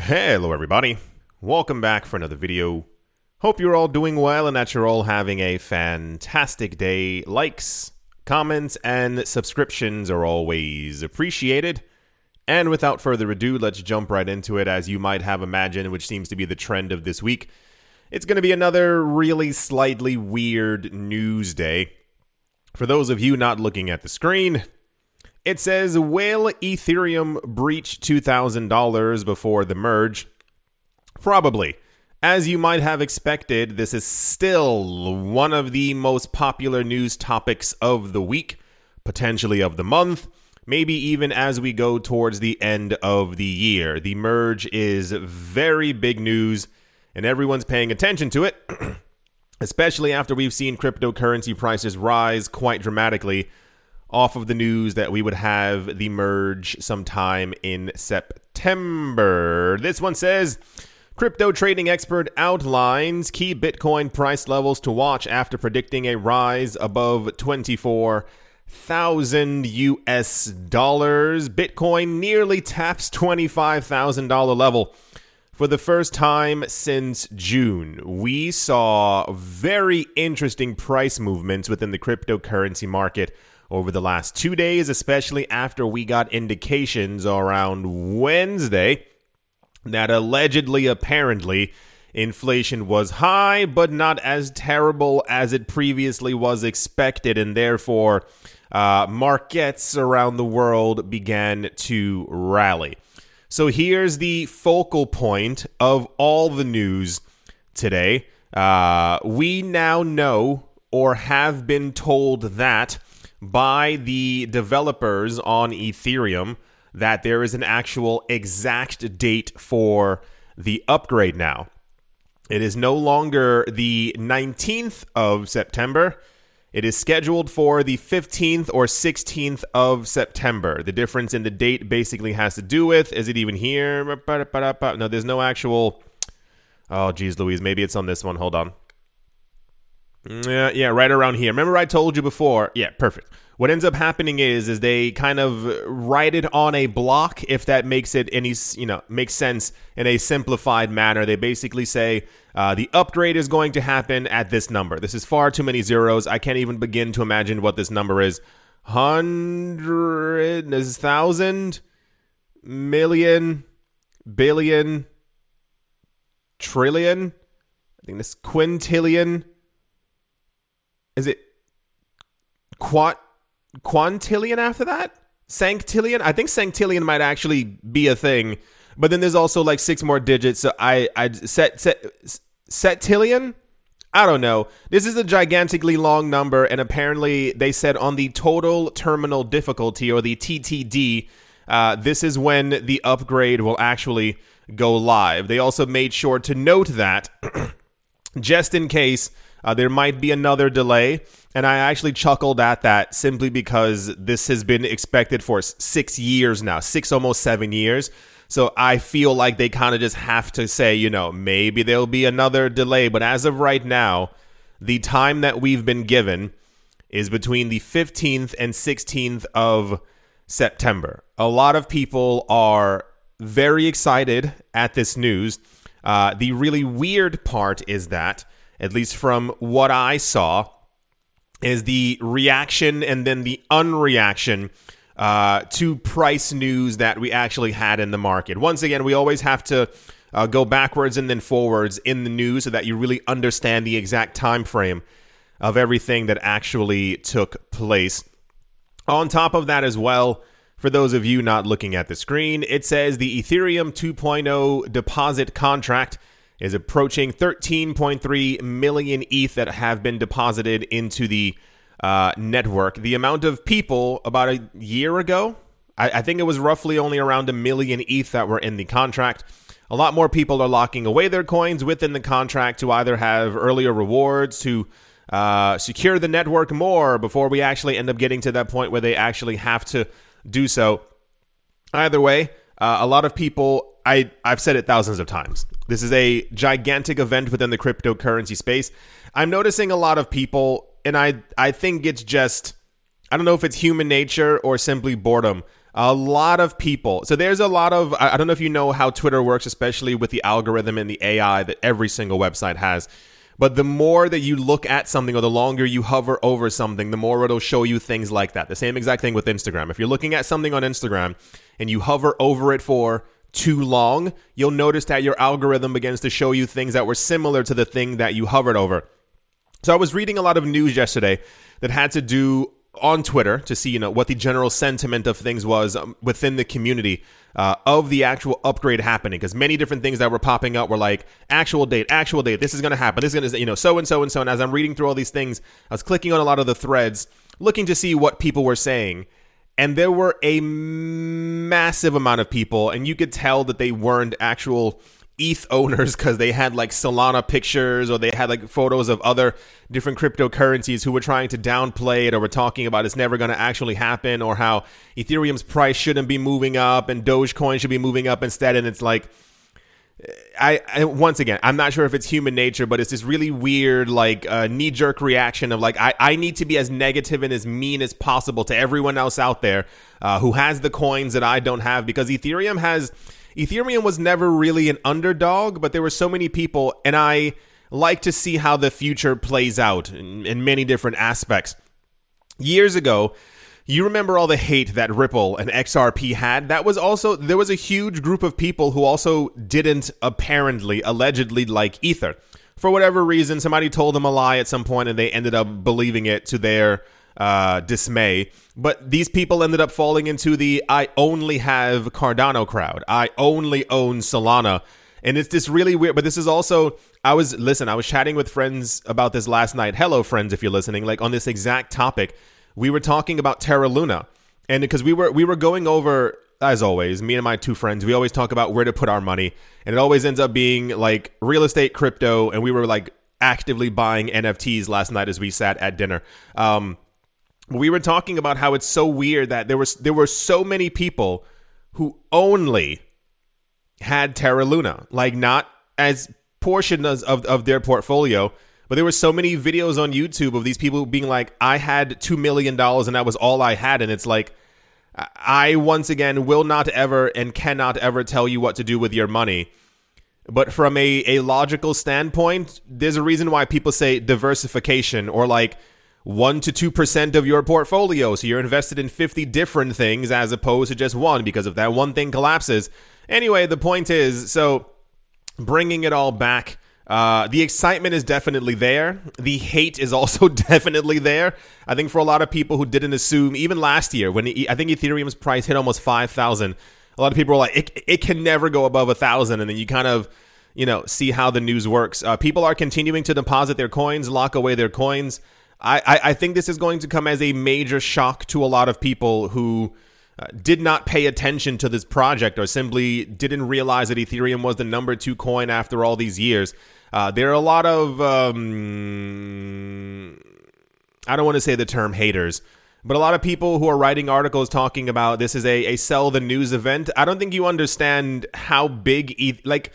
Hello, everybody. Welcome back for another video. Hope you're all doing well and that you're all having a fantastic day. Likes, comments, and subscriptions are always appreciated. And without further ado, let's jump right into it. As you might have imagined, which seems to be the trend of this week, it's going to be another really slightly weird news day. For those of you not looking at the screen, it says Will Ethereum breach $2,000 before the merge? Probably. As you might have expected, this is still one of the most popular news topics of the week, potentially of the month, maybe even as we go towards the end of the year. The merge is very big news, and everyone's paying attention to it, especially after we've seen cryptocurrency prices rise quite dramatically off of the news that we would have the merge sometime in September. This one says crypto trading expert outlines key Bitcoin price levels to watch after predicting a rise above 24,000 US dollars. Bitcoin nearly taps $25,000 level. For the first time since June, we saw very interesting price movements within the cryptocurrency market over the last two days, especially after we got indications around Wednesday that allegedly, apparently, inflation was high, but not as terrible as it previously was expected, and therefore, uh, markets around the world began to rally. So here's the focal point of all the news today. Uh, we now know or have been told that by the developers on Ethereum that there is an actual exact date for the upgrade now. It is no longer the 19th of September. It is scheduled for the 15th or 16th of September. The difference in the date basically has to do with is it even here? No, there's no actual. Oh, geez, Louise. Maybe it's on this one. Hold on. Yeah, yeah, right around here. Remember I told you before? Yeah, perfect. What ends up happening is is they kind of write it on a block if that makes it any, you know, makes sense in a simplified manner. They basically say uh, the upgrade is going to happen at this number. This is far too many zeros. I can't even begin to imagine what this number is. Hundred, is thousand, million, billion, trillion. I think this quintillion is it quant quantillion after that? Sanctillion? I think sanctillion might actually be a thing. But then there's also like six more digits. So I I set set setillion? I don't know. This is a gigantically long number, and apparently they said on the total terminal difficulty or the TTD, uh, this is when the upgrade will actually go live. They also made sure to note that just in case uh, there might be another delay. And I actually chuckled at that simply because this has been expected for six years now, six, almost seven years. So I feel like they kind of just have to say, you know, maybe there'll be another delay. But as of right now, the time that we've been given is between the 15th and 16th of September. A lot of people are very excited at this news. Uh, the really weird part is that at least from what I saw, is the reaction and then the unreaction uh, to price news that we actually had in the market. Once again, we always have to uh, go backwards and then forwards in the news so that you really understand the exact time frame of everything that actually took place. On top of that, as well, for those of you not looking at the screen, it says the Ethereum 2.0 deposit contract is approaching 13.3 million ETH that have been deposited into the uh, network. The amount of people about a year ago, I, I think it was roughly only around a million ETH that were in the contract. A lot more people are locking away their coins within the contract to either have earlier rewards, to uh, secure the network more before we actually end up getting to that point where they actually have to do so. Either way, uh, a lot of people, I, I've said it thousands of times. This is a gigantic event within the cryptocurrency space. I'm noticing a lot of people, and I I think it's just I don't know if it's human nature or simply boredom, a lot of people. So there's a lot of, I don't know if you know how Twitter works, especially with the algorithm and the AI that every single website has. But the more that you look at something or the longer you hover over something, the more it'll show you things like that. The same exact thing with Instagram. If you're looking at something on Instagram and you hover over it for too long, you'll notice that your algorithm begins to show you things that were similar to the thing that you hovered over. So I was reading a lot of news yesterday that had to do on Twitter to see you know what the general sentiment of things was um, within the community uh, of the actual upgrade happening because many different things that were popping up were like actual date, actual date. This is going to happen. This is going to you know so and so and so. And as I'm reading through all these things, I was clicking on a lot of the threads looking to see what people were saying. And there were a massive amount of people, and you could tell that they weren't actual ETH owners because they had like Solana pictures or they had like photos of other different cryptocurrencies who were trying to downplay it or were talking about it's never going to actually happen or how Ethereum's price shouldn't be moving up and Dogecoin should be moving up instead. And it's like, I, I, once again, I'm not sure if it's human nature, but it's this really weird, like, uh, knee jerk reaction of like, I, I need to be as negative and as mean as possible to everyone else out there uh, who has the coins that I don't have because Ethereum has Ethereum was never really an underdog, but there were so many people, and I like to see how the future plays out in, in many different aspects. Years ago, you remember all the hate that Ripple and XRP had? That was also, there was a huge group of people who also didn't apparently, allegedly like Ether. For whatever reason, somebody told them a lie at some point and they ended up believing it to their uh, dismay. But these people ended up falling into the I only have Cardano crowd. I only own Solana. And it's this really weird, but this is also, I was, listen, I was chatting with friends about this last night. Hello, friends, if you're listening, like on this exact topic. We were talking about Terra Luna. And because we were, we were going over, as always, me and my two friends, we always talk about where to put our money. And it always ends up being like real estate, crypto. And we were like actively buying NFTs last night as we sat at dinner. Um, we were talking about how it's so weird that there was there were so many people who only had Terra Luna, like not as portion of, of their portfolio, but there were so many videos on YouTube of these people being like, I had two million dollars and that was all I had, and it's like I once again will not ever and cannot ever tell you what to do with your money. But from a, a logical standpoint, there's a reason why people say diversification or like 1 to 2% of your portfolio. So you're invested in 50 different things as opposed to just one because if that one thing collapses. Anyway, the point is so bringing it all back. Uh, the excitement is definitely there. The hate is also definitely there. I think for a lot of people who didn't assume, even last year, when I think Ethereum's price hit almost 5,000, a lot of people were like, it, it can never go above a 1,000. And then you kind of, you know, see how the news works. Uh, people are continuing to deposit their coins, lock away their coins. I, I, think this is going to come as a major shock to a lot of people who uh, did not pay attention to this project or simply didn't realize that Ethereum was the number two coin after all these years. Uh, there are a lot of, um, I don't want to say the term haters, but a lot of people who are writing articles talking about this is a, a sell the news event. I don't think you understand how big, e- like,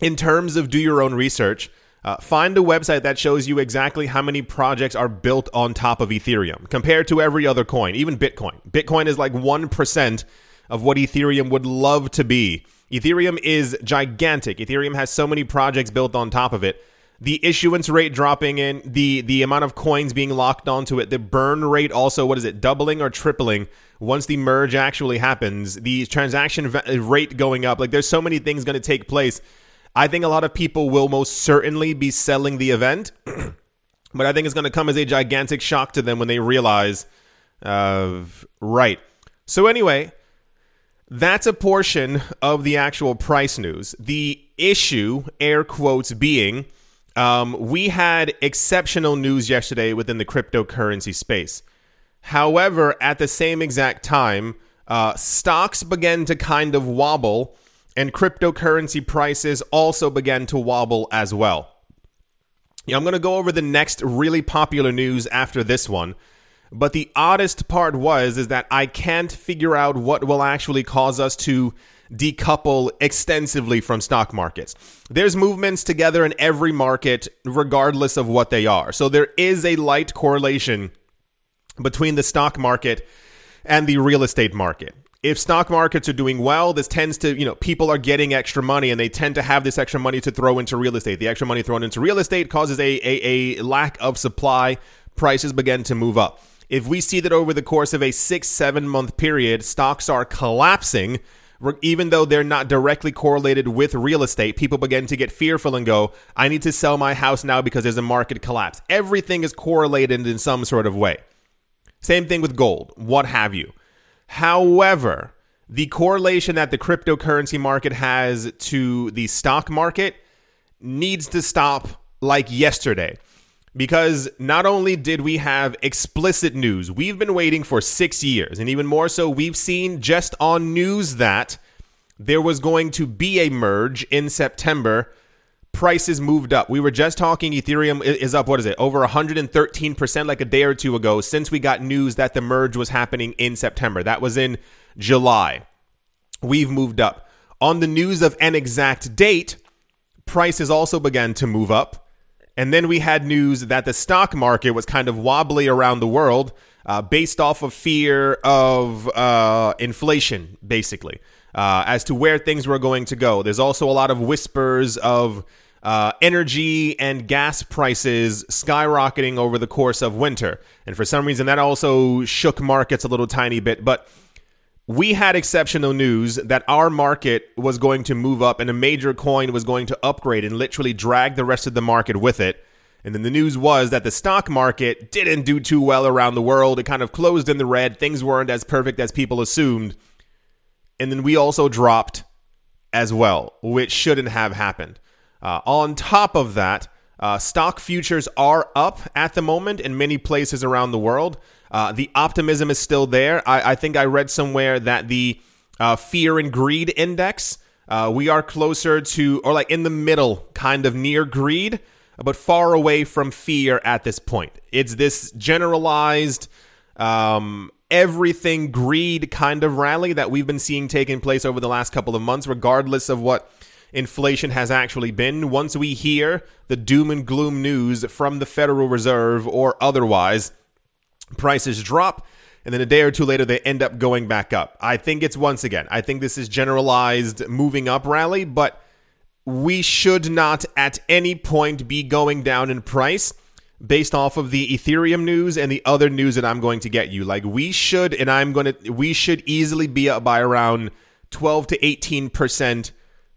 in terms of do your own research uh, find a website that shows you exactly how many projects are built on top of Ethereum compared to every other coin, even Bitcoin. Bitcoin is like 1% of what Ethereum would love to be. Ethereum is gigantic. Ethereum has so many projects built on top of it. The issuance rate dropping in, the the amount of coins being locked onto it, the burn rate also, what is it, doubling or tripling once the merge actually happens, the transaction rate going up. Like there's so many things going to take place I think a lot of people will most certainly be selling the event, but I think it's going to come as a gigantic shock to them when they realize, uh, right. So, anyway, that's a portion of the actual price news. The issue, air quotes, being um, we had exceptional news yesterday within the cryptocurrency space. However, at the same exact time, uh, stocks began to kind of wobble and cryptocurrency prices also began to wobble as well. Yeah, I'm going to go over the next really popular news after this one. But the oddest part was is that I can't figure out what will actually cause us to decouple extensively from stock markets. There's movements together in every market regardless of what they are. So there is a light correlation between the stock market and the real estate market. If stock markets are doing well, this tends to, you know, people are getting extra money and they tend to have this extra money to throw into real estate. The extra money thrown into real estate causes a, a, a lack of supply. Prices begin to move up. If we see that over the course of a six, seven month period, stocks are collapsing, even though they're not directly correlated with real estate, people begin to get fearful and go, I need to sell my house now because there's a market collapse. Everything is correlated in some sort of way. Same thing with gold, what have you. However, the correlation that the cryptocurrency market has to the stock market needs to stop like yesterday. Because not only did we have explicit news, we've been waiting for six years, and even more so, we've seen just on news that there was going to be a merge in September. Prices moved up. We were just talking Ethereum is up, what is it, over 113% like a day or two ago since we got news that the merge was happening in September. That was in July. We've moved up. On the news of an exact date, prices also began to move up. And then we had news that the stock market was kind of wobbly around the world uh, based off of fear of uh, inflation, basically, uh, as to where things were going to go. There's also a lot of whispers of uh, energy and gas prices skyrocketing over the course of winter. And for some reason, that also shook markets a little tiny bit. But we had exceptional news that our market was going to move up and a major coin was going to upgrade and literally drag the rest of the market with it. And then the news was that the stock market didn't do too well around the world. It kind of closed in the red. Things weren't as perfect as people assumed. And then we also dropped as well, which shouldn't have happened. Uh, on top of that, uh, stock futures are up at the moment in many places around the world. Uh, the optimism is still there. I, I, think I read somewhere that the uh, fear and greed index, uh, we are closer to, or like in the middle, kind of near greed, but far away from fear at this point. It's this generalized, um, everything greed kind of rally that we've been seeing taking place over the last couple of months, regardless of what inflation has actually been. Once we hear the doom and gloom news from the Federal Reserve or otherwise, prices drop and then a day or two later they end up going back up. I think it's once again, I think this is generalized moving up rally, but we should not at any point be going down in price based off of the Ethereum news and the other news that I'm going to get you. Like we should and I'm going to we should easily be up by around 12 to 18%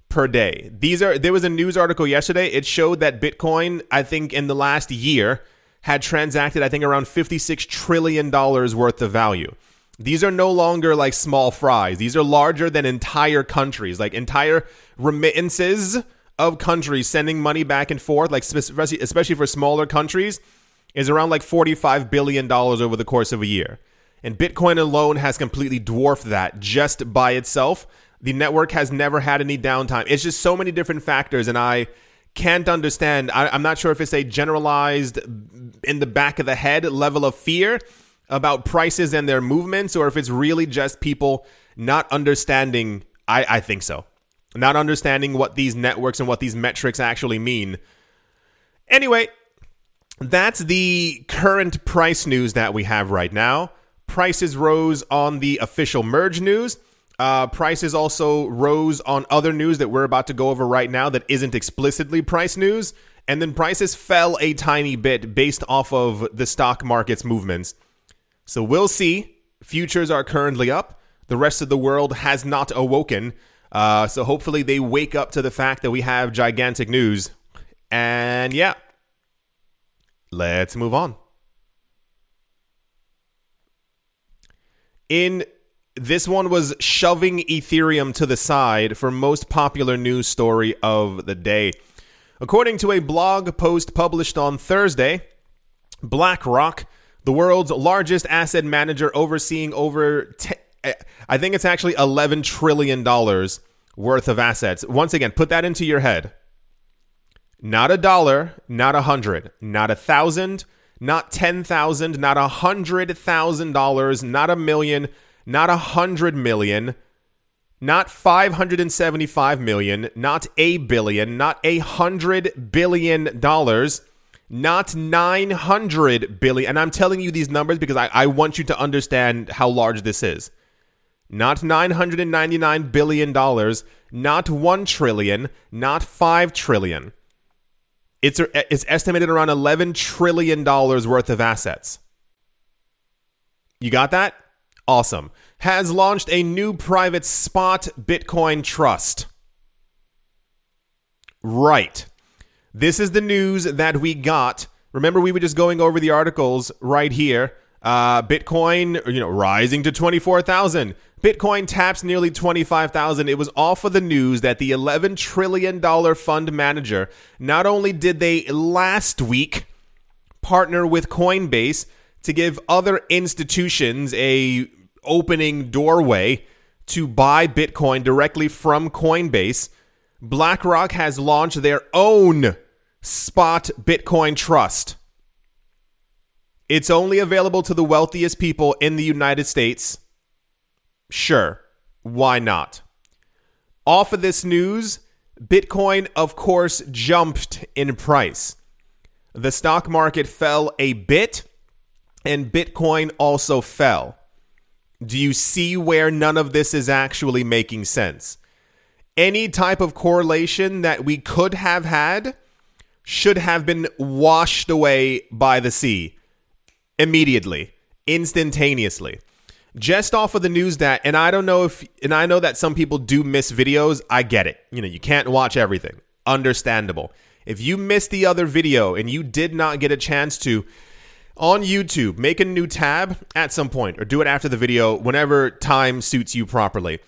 per day. These are there was a news article yesterday. It showed that Bitcoin, I think in the last year had transacted, I think, around $56 trillion worth of value. These are no longer like small fries. These are larger than entire countries, like entire remittances of countries sending money back and forth, like especially, for smaller countries, is around like $45 billion over the course of a year. And Bitcoin alone has completely dwarfed that just by itself. The network has never had any downtime. It's just so many different factors. And I can't understand. I, am not sure if it's a generalized in the back of the head level of fear about prices and their movements, or if it's really just people not understanding. I, I think so. Not understanding what these networks and what these metrics actually mean. Anyway, that's the current price news that we have right now. Prices rose on the official merge news. Uh, prices also rose on other news that we're about to go over right now that isn't explicitly price news. And then prices fell a tiny bit based off of the stock market's movements. So we'll see. Futures are currently up. The rest of the world has not awoken. Uh, so hopefully they wake up to the fact that we have gigantic news. And yeah, let's move on. In this one was shoving Ethereum to the side for most popular news story of the day. According to a blog post published on Thursday, BlackRock, the world's largest asset manager overseeing over I think it's actually 11 trillion dollars worth of assets. Once again, put that into your head. Not a dollar, not a hundred, not a thousand, not ten thousand, not a hundred thousand dollars, not a million, not a hundred million, not 575 million, not a billion, not a hundred billion dollars, not 900 billion. And I'm telling you these numbers because I, I want you to understand how large this is. Not $999 billion, not 1 trillion, not 5 trillion. It's, it's estimated around $11 trillion worth of assets. You got that? Awesome. Has launched a new private spot Bitcoin trust. Right. This is the news that we got. Remember, we were just going over the articles right here. Uh, Bitcoin, you know, rising to 24,000. Bitcoin taps nearly 25,000. It was all for the news that the $11 trillion fund manager, not only did they last week partner with Coinbase to give other institutions a opening doorway to buy Bitcoin directly from Coinbase, BlackRock has launched their own spot Bitcoin trust. It's only available to the wealthiest people in the United States. Sure, why not? Off of this news, Bitcoin, of course, jumped in price. The stock market fell a bit, and Bitcoin also fell. Do you see where none of this is actually making sense? Any type of correlation that we could have had should have been washed away by the sea immediately, instantaneously. Just off of the news that, and I don't know if, and I know that some people do miss videos. I get it. You know, you can't watch everything. Understandable. If you missed the other video and you did not get a chance to, on YouTube, make a new tab at some point or do it after the video whenever time suits you properly.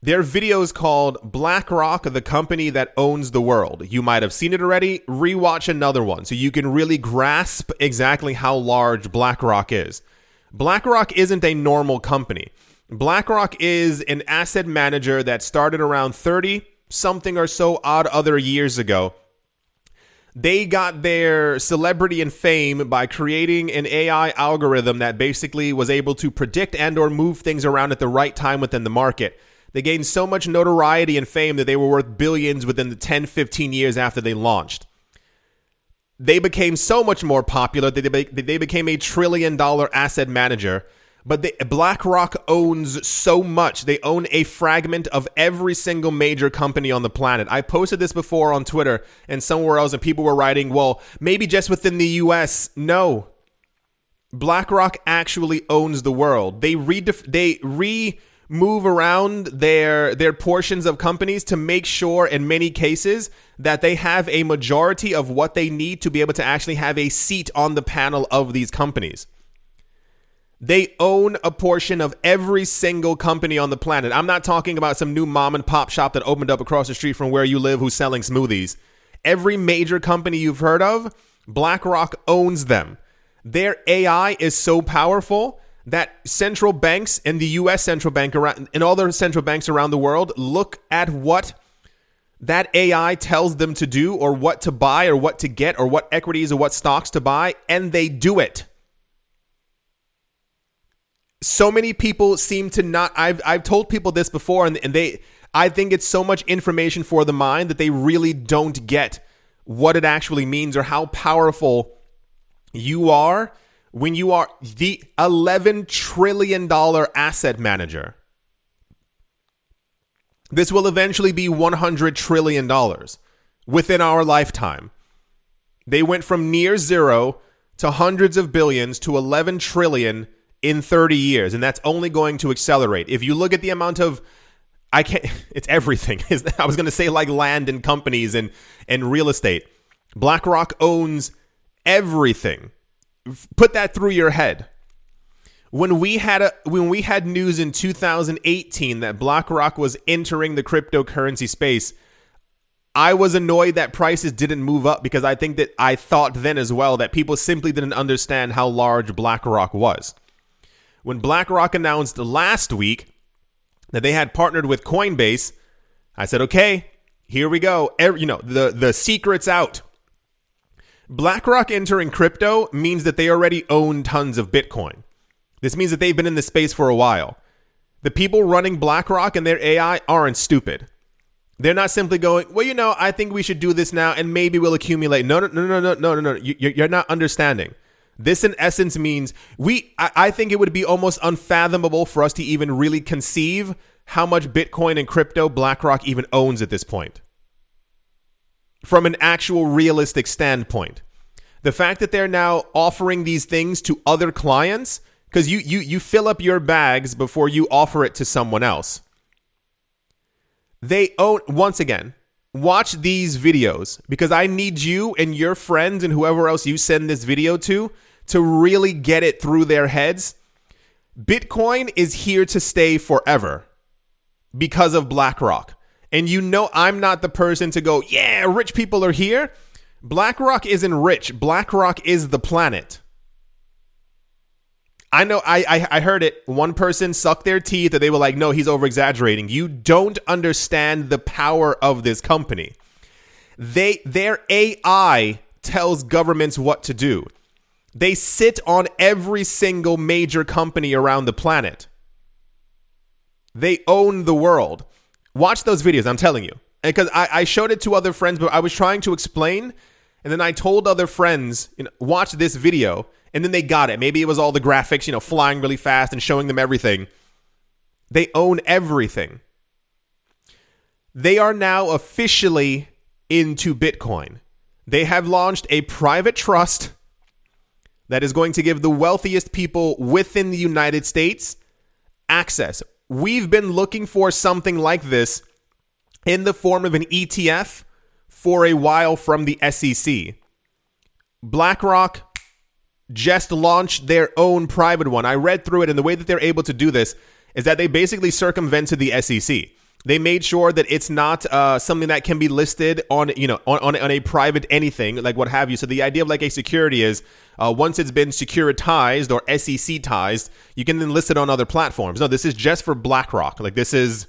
Their video is called BlackRock, the company that owns the world. You might have seen it already. Rewatch another one so you can really grasp exactly how large BlackRock is. BlackRock isn't a normal company. BlackRock is an asset manager that started around 30 something or so odd other years ago. They got their celebrity and fame by creating an AI algorithm that basically was able to predict and or move things around at the right time within the market. They gained so much notoriety and fame that they were worth billions within the 10, 15 years after they launched. They became so much more popular that they became a trillion dollar asset manager. But BlackRock owns so much. They own a fragment of every single major company on the planet. I posted this before on Twitter and somewhere else, and people were writing, well, maybe just within the US. No. BlackRock actually owns the world. They redef- they re move around their their portions of companies to make sure in many cases that they have a majority of what they need to be able to actually have a seat on the panel of these companies. They own a portion of every single company on the planet. I'm not talking about some new mom and pop shop that opened up across the street from where you live who's selling smoothies. Every major company you've heard of, BlackRock owns them. Their AI is so powerful that central banks and the US central bank around and all the central banks around the world look at what that AI tells them to do or what to buy or what to get or what equities or what stocks to buy and they do it. So many people seem to not I've I've told people this before and, and they I think it's so much information for the mind that they really don't get what it actually means or how powerful you are when you are the $11 trillion asset manager. This will eventually be $100 trillion within our lifetime. They went from near zero to hundreds of billions to 11 trillion in 30 years, and that's only going to accelerate. If you look at the amount of I can't it's everything. I was going to say like land and companies and and real estate. BlackRock owns everything put that through your head. When we had a when we had news in 2018 that BlackRock was entering the cryptocurrency space, I was annoyed that prices didn't move up because I think that I thought then as well that people simply didn't understand how large BlackRock was. When BlackRock announced last week that they had partnered with Coinbase, I said, "Okay, here we go. Every, you know, the the secret's out. BlackRock entering crypto means that they already own tons of Bitcoin. This means that they've been in this space for a while. The people running BlackRock and their AI aren't stupid. They're not simply going, well, you know, I think we should do this now and maybe we'll accumulate. No, no, no, no, no, no, no, no. You, you're not understanding. This, in essence, means we, I, I think it would be almost unfathomable for us to even really conceive how much Bitcoin and crypto BlackRock even owns at this point. From an actual realistic standpoint. The fact that they're now offering these things to other clients, because you, you, you fill up your bags before you offer it to someone else. They own, once again, watch these videos because I need you and your friends and whoever else you send this video to to really get it through their heads. Bitcoin is here to stay forever because of BlackRock. And you know, I'm not the person to go, yeah, rich people are here. BlackRock isn't rich, BlackRock is the planet. I know I, I, I heard it. One person sucked their teeth and they were like, no, he's over exaggerating. You don't understand the power of this company. They their AI tells governments what to do. They sit on every single major company around the planet. They own the world. Watch those videos, I'm telling you. Because I, I showed it to other friends, but I was trying to explain. And then I told other friends, you know, watch this video. And then they got it. Maybe it was all the graphics, you know, flying really fast and showing them everything. They own everything. They are now officially into Bitcoin. They have launched a private trust that is going to give the wealthiest people within the United States access. We've been looking for something like this in the form of an ETF for a while from the SEC. BlackRock just launched their own private one. I read through it, and the way that they're able to do this is that they basically circumvented the SEC. They made sure that it's not uh, something that can be listed on, you know, on, on, on, a private anything, like what have you. So the idea of like a security is uh, once it's been securitized or SEC-tized, you can then list it on other platforms. No, this is just for BlackRock. Like this is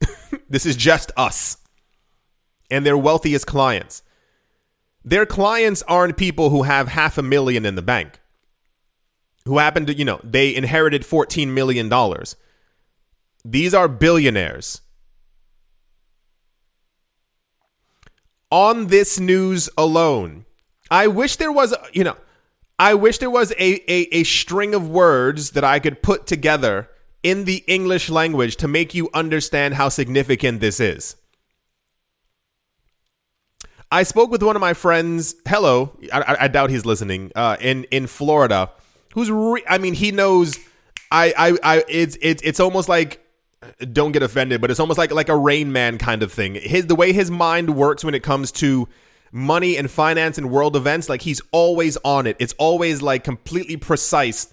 this is just us and their wealthiest clients. Their clients aren't people who have half a million in the bank, who happen to, you know, they inherited $14 million. These are billionaires. On this news alone, I wish there was, you know, I wish there was a, a, a string of words that I could put together in the English language to make you understand how significant this is. I spoke with one of my friends. Hello, I, I doubt he's listening. Uh, in in Florida, who's re- I mean, he knows. I I I it's it's it's almost like don't get offended, but it's almost like like a Rain Man kind of thing. His the way his mind works when it comes to money and finance and world events, like he's always on it. It's always like completely precise.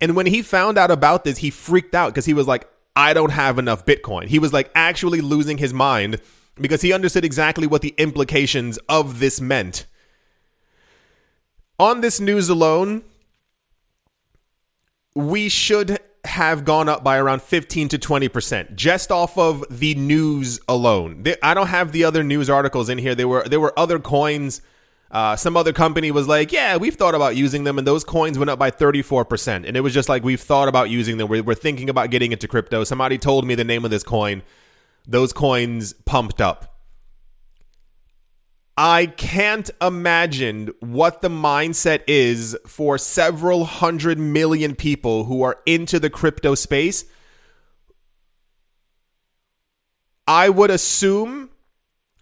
And when he found out about this, he freaked out because he was like, I don't have enough Bitcoin. He was like actually losing his mind because he understood exactly what the implications of this meant. On this news alone, we should have gone up by around 15 to 20% just off of the news alone. I don't have the other news articles in here. There were there were other coins uh, some other company was like, yeah, we've thought about using them, and those coins went up by 34%. And it was just like, we've thought about using them. We're, we're thinking about getting into crypto. Somebody told me the name of this coin. Those coins pumped up. I can't imagine what the mindset is for several hundred million people who are into the crypto space. I would assume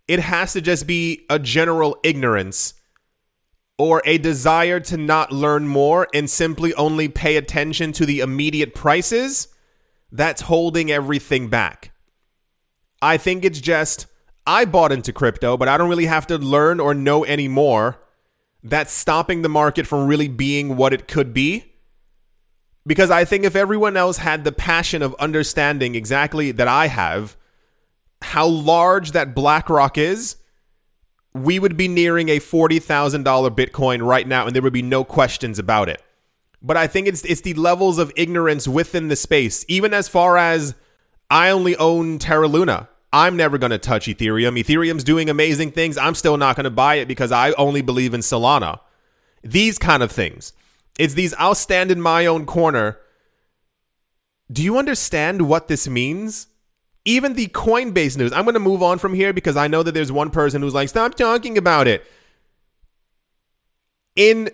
it has to just be a general ignorance or a desire to not learn more and simply only pay attention to the immediate prices that's holding everything back. I think it's just I bought into crypto, but I don't really have to learn or know anymore. That's stopping the market from really being what it could be. Because I think if everyone else had the passion of understanding exactly that I have, how large that BlackRock is, we would be nearing a $40,000 Bitcoin right now, and there would be no questions about it. But I think it's it's the levels of ignorance within the space, even as far as I only own Terra Luna. I'm never going to touch Ethereum. Ethereum's doing amazing things. I'm still not going to buy it because I only believe in Solana. These kind of things. It's these I'll stand in my own corner. Do you understand what this means? even the Coinbase news. I'm going to move on from here because I know that there's one person who's like, stop talking about it. In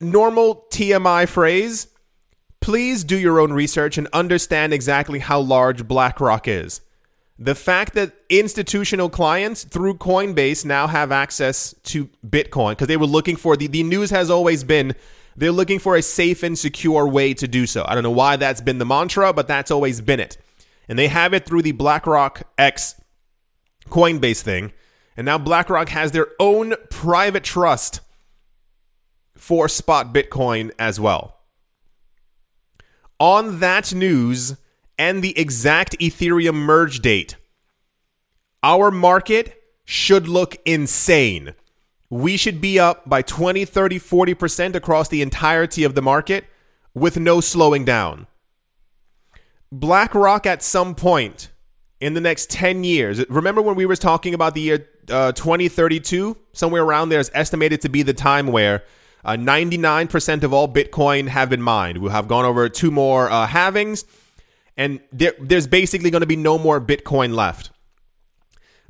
normal TMI phrase, please do your own research and understand exactly how large BlackRock is. The fact that institutional clients through Coinbase now have access to Bitcoin because they were looking for the, the news has always been they're looking for a safe and secure way to do so. I don't know why that's been the mantra, but that's always been it. And they have it through the BlackRock X Coinbase thing. And now BlackRock has their own private trust for spot Bitcoin as well. On that news, and the exact Ethereum merge date, our market should look insane. We should be up by 20, 30, 40% across the entirety of the market with no slowing down. BlackRock at some point in the next 10 years, remember when we were talking about the year uh, 2032? Somewhere around there is estimated to be the time where uh, 99% of all Bitcoin have been mined. We'll have gone over two more uh, halvings and there, there's basically going to be no more Bitcoin left.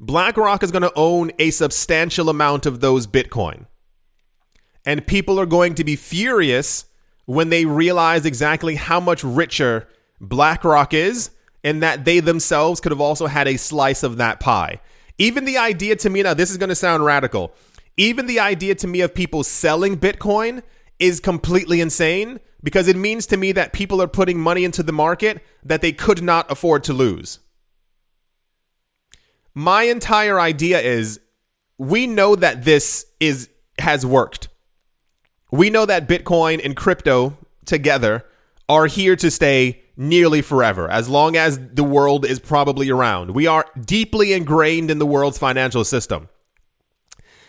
BlackRock is going to own a substantial amount of those Bitcoin. And people are going to be furious when they realize exactly how much richer BlackRock is and that they themselves could have also had a slice of that pie. Even the idea to me, now this is going to sound radical, even the idea to me of people selling Bitcoin is completely insane because it means to me that people are putting money into the market that they could not afford to lose. My entire idea is we know that this is has worked. We know that Bitcoin and crypto together are here to stay nearly forever, as long as the world is probably around. We are deeply ingrained in the world's financial system.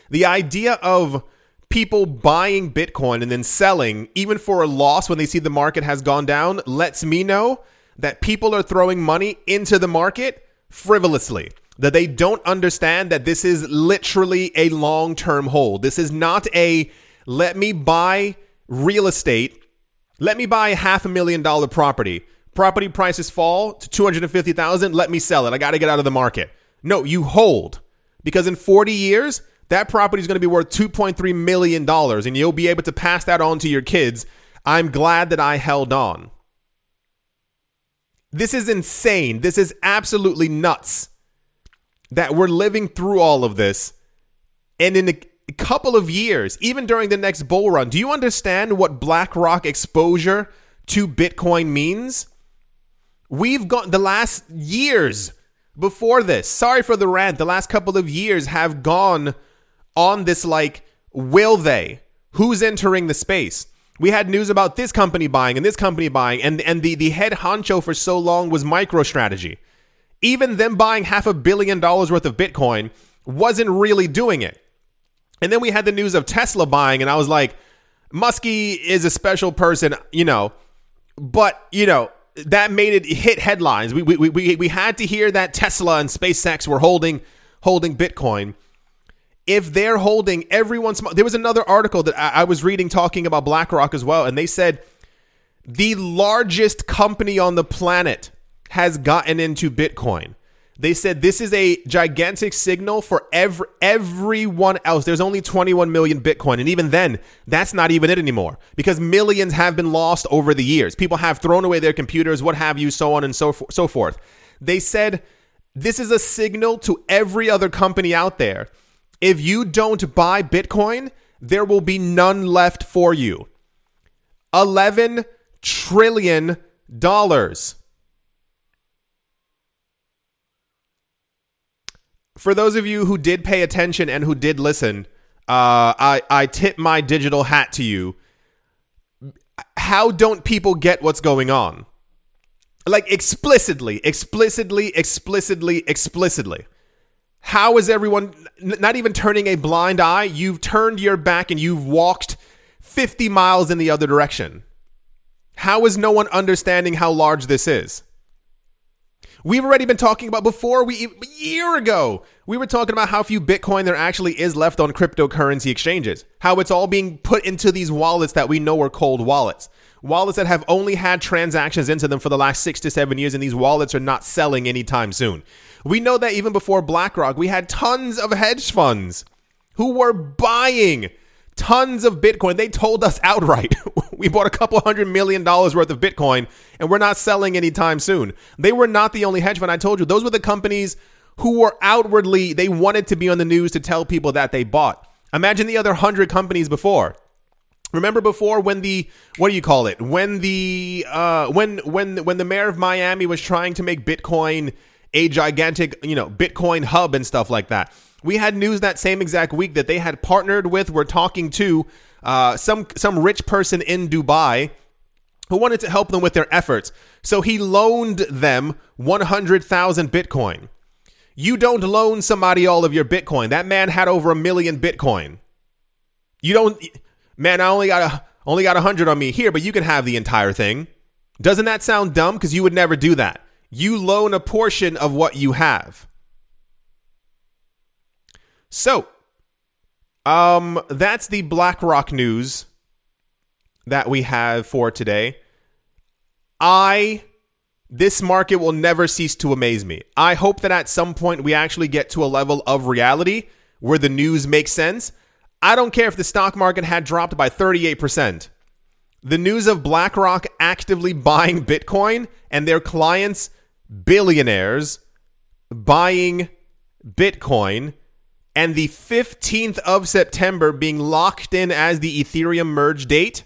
The idea of people buying Bitcoin and then selling, even for a loss when they see the market has gone down, lets me know that people are throwing money into the market frivolously. That they don't understand that this is literally a long term hold. This is not a let me buy real estate, let me buy a half a million dollar property. Property prices fall to 250,000, let me sell it. I got to get out of the market. No, you hold. Because in 40 years, that property is going to be worth $2.3 million and you'll be able to pass that on to your kids. I'm glad that I held on. This is insane. This is absolutely nuts that we're living through all of this. And in a couple of years, even during the next bull run, do you understand what BlackRock exposure to Bitcoin means? We've got the last years before this, sorry for the rant, the last couple of years have gone on this like will they? Who's entering the space? We had news about this company buying and this company buying and and the the head honcho for so long was MicroStrategy. Even them buying half a billion dollars worth of bitcoin wasn't really doing it. And then we had the news of Tesla buying and I was like Muskie is a special person you know. But you know that made it hit headlines. We we we, we had to hear that Tesla and SpaceX were holding holding bitcoin if they're holding everyone's there was another article that I, I was reading talking about BlackRock as well, and they said the largest company on the planet has gotten into Bitcoin. They said this is a gigantic signal for every everyone else. There's only 21 million Bitcoin, and even then, that's not even it anymore because millions have been lost over the years. People have thrown away their computers, what have you, so on and so so forth. They said this is a signal to every other company out there if you don't buy Bitcoin, there will be none left for you. 11 trillion dollars. For those of you who did pay attention and who did listen, uh, I, I tip my digital hat to you. How don't people get what's going on? Like explicitly, explicitly, explicitly, explicitly. How is everyone not even turning a blind eye? You've turned your back and you've walked 50 miles in the other direction. How is no one understanding how large this is? We've already been talking about before we a year ago. We were talking about how few Bitcoin there actually is left on cryptocurrency exchanges. How it's all being put into these wallets that we know are cold wallets. Wallets that have only had transactions into them for the last six to seven years, and these wallets are not selling anytime soon. We know that even before BlackRock, we had tons of hedge funds who were buying tons of Bitcoin. They told us outright, we bought a couple hundred million dollars worth of Bitcoin and we're not selling anytime soon. They were not the only hedge fund. I told you, those were the companies who were outwardly, they wanted to be on the news to tell people that they bought. Imagine the other hundred companies before. Remember before when the what do you call it? When the uh when when when the mayor of Miami was trying to make Bitcoin a gigantic, you know, Bitcoin hub and stuff like that. We had news that same exact week that they had partnered with, were talking to uh, some some rich person in Dubai who wanted to help them with their efforts. So he loaned them 100,000 Bitcoin. You don't loan somebody all of your Bitcoin. That man had over a million Bitcoin. You don't man, I only got a only got a 100 on me here, but you can have the entire thing. Doesn't that sound dumb cuz you would never do that. You loan a portion of what you have. So, um, that's the BlackRock news that we have for today. I this market will never cease to amaze me. I hope that at some point we actually get to a level of reality where the news makes sense. I don't care if the stock market had dropped by 38%. The news of BlackRock actively buying Bitcoin and their clients, billionaires, buying Bitcoin and the 15th of September being locked in as the Ethereum merge date,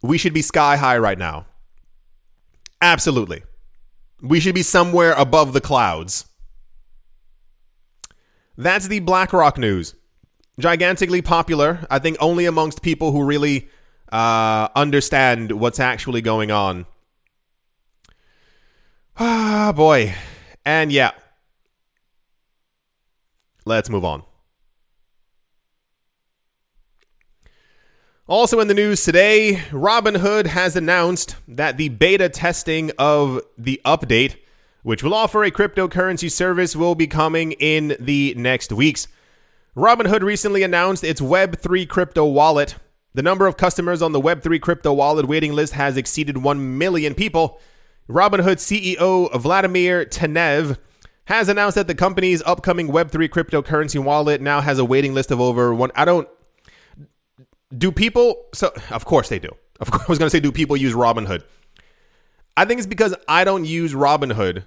we should be sky high right now. Absolutely. We should be somewhere above the clouds. That's the BlackRock news. Gigantically popular, I think only amongst people who really uh, understand what's actually going on. Ah, boy. And yeah, Let's move on. Also in the news today, Robinhood has announced that the beta testing of the update, which will offer a cryptocurrency service, will be coming in the next weeks. Robinhood recently announced its Web3 crypto wallet. The number of customers on the Web3 crypto wallet waiting list has exceeded 1 million people. Robinhood CEO Vladimir Tenev has announced that the company's upcoming Web3 cryptocurrency wallet now has a waiting list of over one. I don't. Do people. So, of course they do. Of course, I was going to say, do people use Robinhood? I think it's because I don't use Robinhood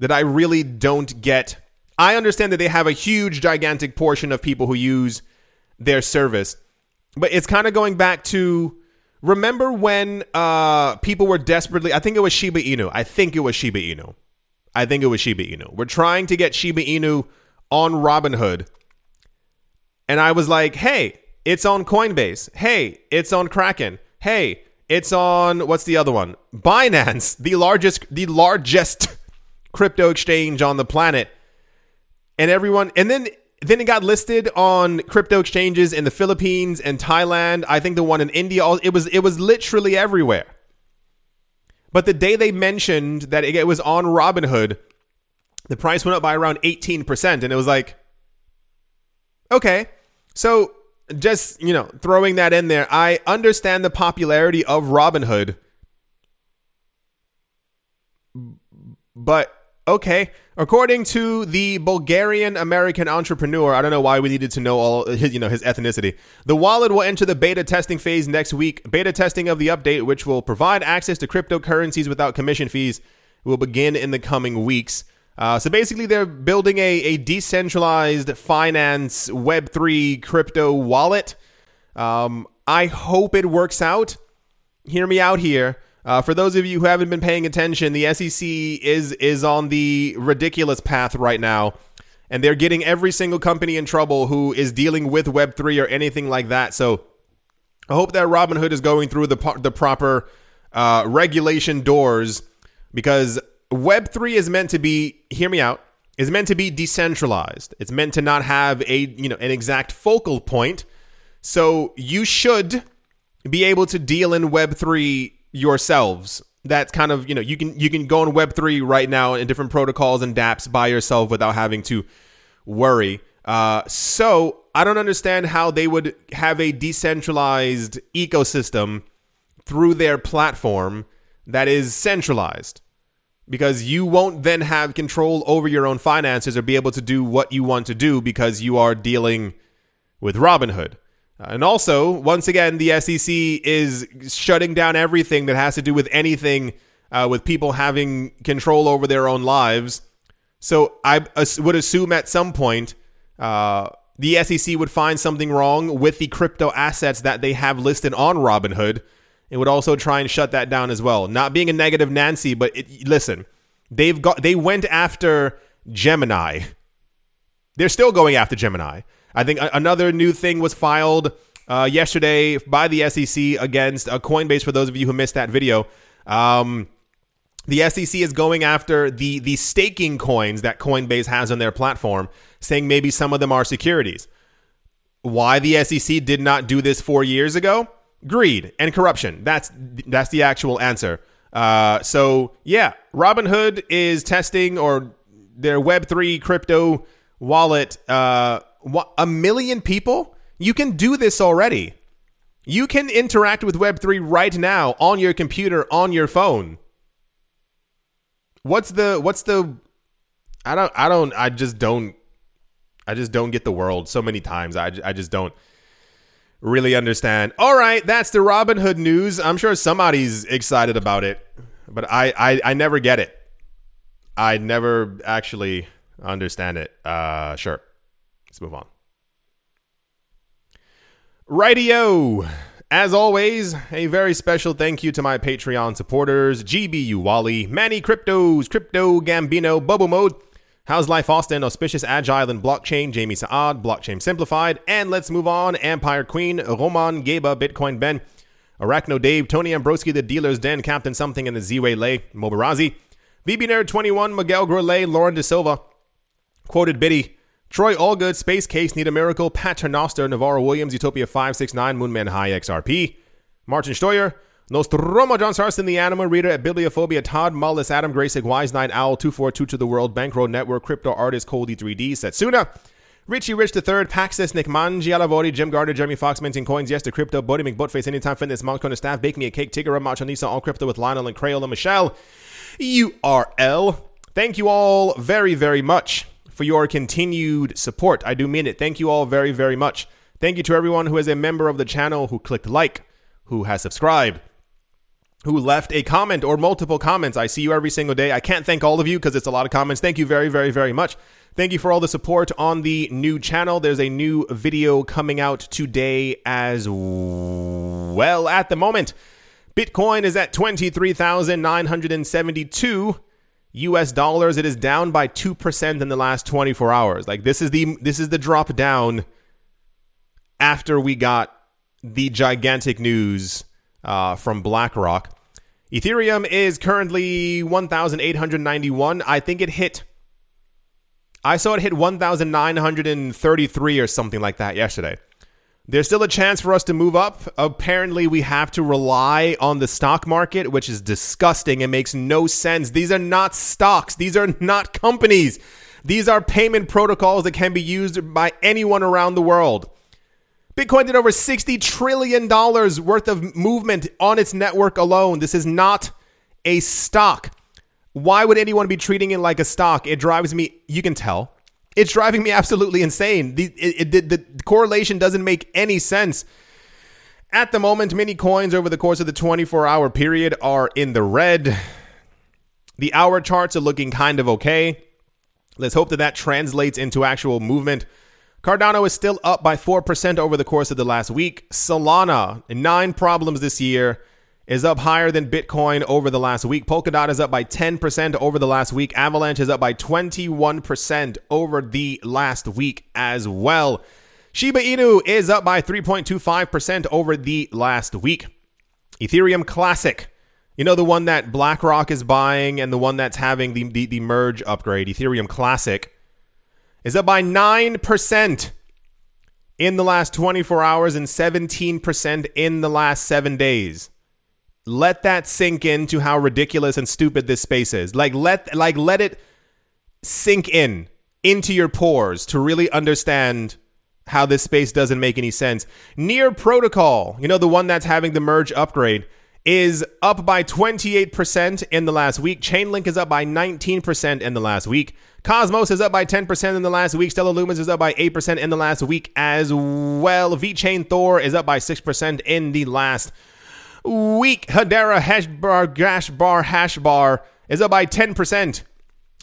that I really don't get. I understand that they have a huge, gigantic portion of people who use their service, but it's kind of going back to remember when uh, people were desperately. I think it was Shiba Inu. I think it was Shiba Inu I think it was Shiba Inu. We're trying to get Shiba Inu on Robinhood. And I was like, hey, it's on Coinbase. Hey, it's on Kraken. Hey, it's on what's the other one? Binance, the largest the largest crypto exchange on the planet. And everyone and then then it got listed on crypto exchanges in the Philippines and Thailand. I think the one in India it was it was literally everywhere. But the day they mentioned that it was on Robinhood, the price went up by around 18%. And it was like, okay. So just, you know, throwing that in there, I understand the popularity of Robinhood. But okay, according to the Bulgarian American entrepreneur, I don't know why we needed to know all his, you know, his ethnicity. The wallet will enter the beta testing phase next week. Beta testing of the update, which will provide access to cryptocurrencies without commission fees, will begin in the coming weeks. Uh, so basically, they're building a, a decentralized finance Web3 crypto wallet. Um, I hope it works out. Hear me out here. Uh, for those of you who haven't been paying attention, the SEC is is on the ridiculous path right now, and they're getting every single company in trouble who is dealing with Web three or anything like that. So, I hope that Robinhood is going through the the proper uh, regulation doors because Web three is meant to be. Hear me out. Is meant to be decentralized. It's meant to not have a you know an exact focal point. So you should be able to deal in Web three yourselves. That's kind of you know you can you can go on web3 right now in different protocols and dapps by yourself without having to worry. Uh, so i don't understand how they would have a decentralized ecosystem through their platform that is centralized. Because you won't then have control over your own finances or be able to do what you want to do because you are dealing with Robinhood. Uh, and also, once again, the SEC is shutting down everything that has to do with anything uh, with people having control over their own lives. So I would assume at some point uh, the SEC would find something wrong with the crypto assets that they have listed on Robinhood. and would also try and shut that down as well. Not being a negative Nancy, but it, listen, they've got they went after Gemini. They're still going after Gemini. I think another new thing was filed uh, yesterday by the SEC against uh, Coinbase. For those of you who missed that video, um, the SEC is going after the the staking coins that Coinbase has on their platform, saying maybe some of them are securities. Why the SEC did not do this four years ago? Greed and corruption. That's that's the actual answer. Uh, so yeah, Robinhood is testing or their Web three crypto wallet. Uh, a million people. You can do this already. You can interact with Web three right now on your computer on your phone. What's the what's the I don't I don't I just don't I just don't get the world so many times. I I just don't really understand. All right, that's the Robinhood news. I'm sure somebody's excited about it, but I I, I never get it. I never actually understand it. Uh, sure. Let's move on. Radio. As always, a very special thank you to my Patreon supporters GBU Wally, Manny Cryptos, Crypto Gambino, Bubble Mode, How's Life Austin, Auspicious Agile and Blockchain, Jamie Saad, Blockchain Simplified, and let's move on, Empire Queen, Roman Geba, Bitcoin Ben, Arachno Dave, Tony Ambroski, The Dealer's Den, Captain Something, and the Z-Way Lay, Mobarazi, VB Nerd 21, Miguel Groulet, Lauren De Silva, Quoted Biddy, Troy Allgood, Space Case, Need a Miracle, Paternoster, Navarro Williams, Utopia 569, Moonman High XRP, Martin Steuer, Nostromo, John Sarston, The Anima, Reader at Bibliophobia, Todd Mullis, Adam Graysick, Wise Nine Owl, 242 to the World, Bankroll Network, Crypto Artist, Coldy 3D, Setsuna, Richie Rich III, Paxis, Nick Manji, Alavori, Jim Gardner, Jeremy Fox, Minting Coins, Yes to Crypto, Bodie McButtface, Anytime Fitness, Mount Corner Staff, Bake Me a Cake, Tigger, Machanisa, All Crypto with Lionel and Crayola, Michelle, URL. Thank you all very, very much for your continued support. I do mean it. Thank you all very, very much. Thank you to everyone who is a member of the channel, who clicked like, who has subscribed, who left a comment or multiple comments. I see you every single day. I can't thank all of you because it's a lot of comments. Thank you very, very, very much. Thank you for all the support on the new channel. There's a new video coming out today as well. At the moment, Bitcoin is at 23,972 US dollars. It is down by 2% in the last 24 hours. Like this is the this is the drop down after we got the gigantic news uh, from BlackRock. Ethereum is currently 1,891. I think it hit. I saw it hit 1,933 or something like that yesterday. There's still a chance for us to move up. Apparently, we have to rely on the stock market, which is disgusting and makes no sense. These are not stocks, these are not companies. These are payment protocols that can be used by anyone around the world. Bitcoin did over $60 trillion worth of movement on its network alone. This is not a stock. Why would anyone be treating it like a stock? It drives me, you can tell, it's driving me absolutely insane. The, it, it, the correlation doesn't make any sense. At the moment, many coins over the course of the 24 hour period are in the red. The hour charts are looking kind of okay. Let's hope that that translates into actual movement. Cardano is still up by 4% over the course of the last week. Solana, nine problems this year is up higher than Bitcoin over the last week. Polkadot is up by 10% over the last week. Avalanche is up by 21% over the last week as well. Shiba Inu is up by 3.25% over the last week. Ethereum Classic, you know, the one that BlackRock is buying and the one that's having the, the, the merge upgrade, Ethereum Classic, is up by 9% in the last 24 hours and 17% in the last seven days let that sink into how ridiculous and stupid this space is. Like let like let it sink in into your pores to really understand how this space doesn't make any sense. Near Protocol, you know the one that's having the merge upgrade, is up by 28% in the last week. Chainlink is up by 19% in the last week. Cosmos is up by 10% in the last week. Stellar Lumens is up by 8% in the last week as well. VeChain Thor is up by 6% in the last week. Hedera Hashbar Gashbar Hashbar is up by 10%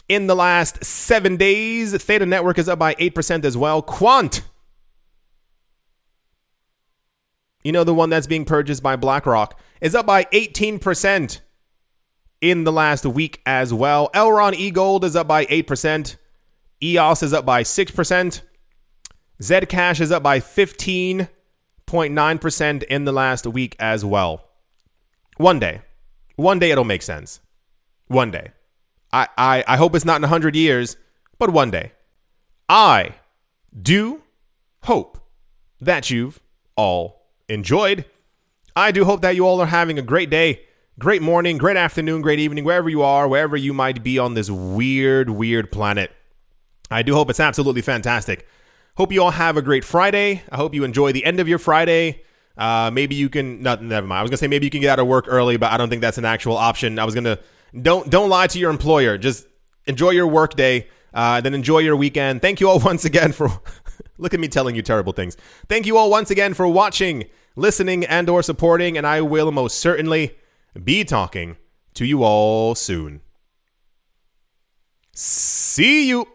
in the last seven days. Theta Network is up by 8% as well. Quant, you know, the one that's being purchased by BlackRock, is up by 18% in the last week as well. Elrond eGold is up by 8%. EOS is up by 6%. Zcash is up by 15.9% in the last week as well. One day. One day it'll make sense. One day. I, I, I hope it's not in 100 years, but one day. I do hope that you've all enjoyed. I do hope that you all are having a great day, great morning, great afternoon, great evening, wherever you are, wherever you might be on this weird, weird planet. I do hope it's absolutely fantastic. Hope you all have a great Friday. I hope you enjoy the end of your Friday. Uh, maybe you can. No, never mind. I was gonna say maybe you can get out of work early, but I don't think that's an actual option. I was gonna don't don't lie to your employer. Just enjoy your work day. Uh, then enjoy your weekend. Thank you all once again for look at me telling you terrible things. Thank you all once again for watching, listening, and or supporting. And I will most certainly be talking to you all soon. See you.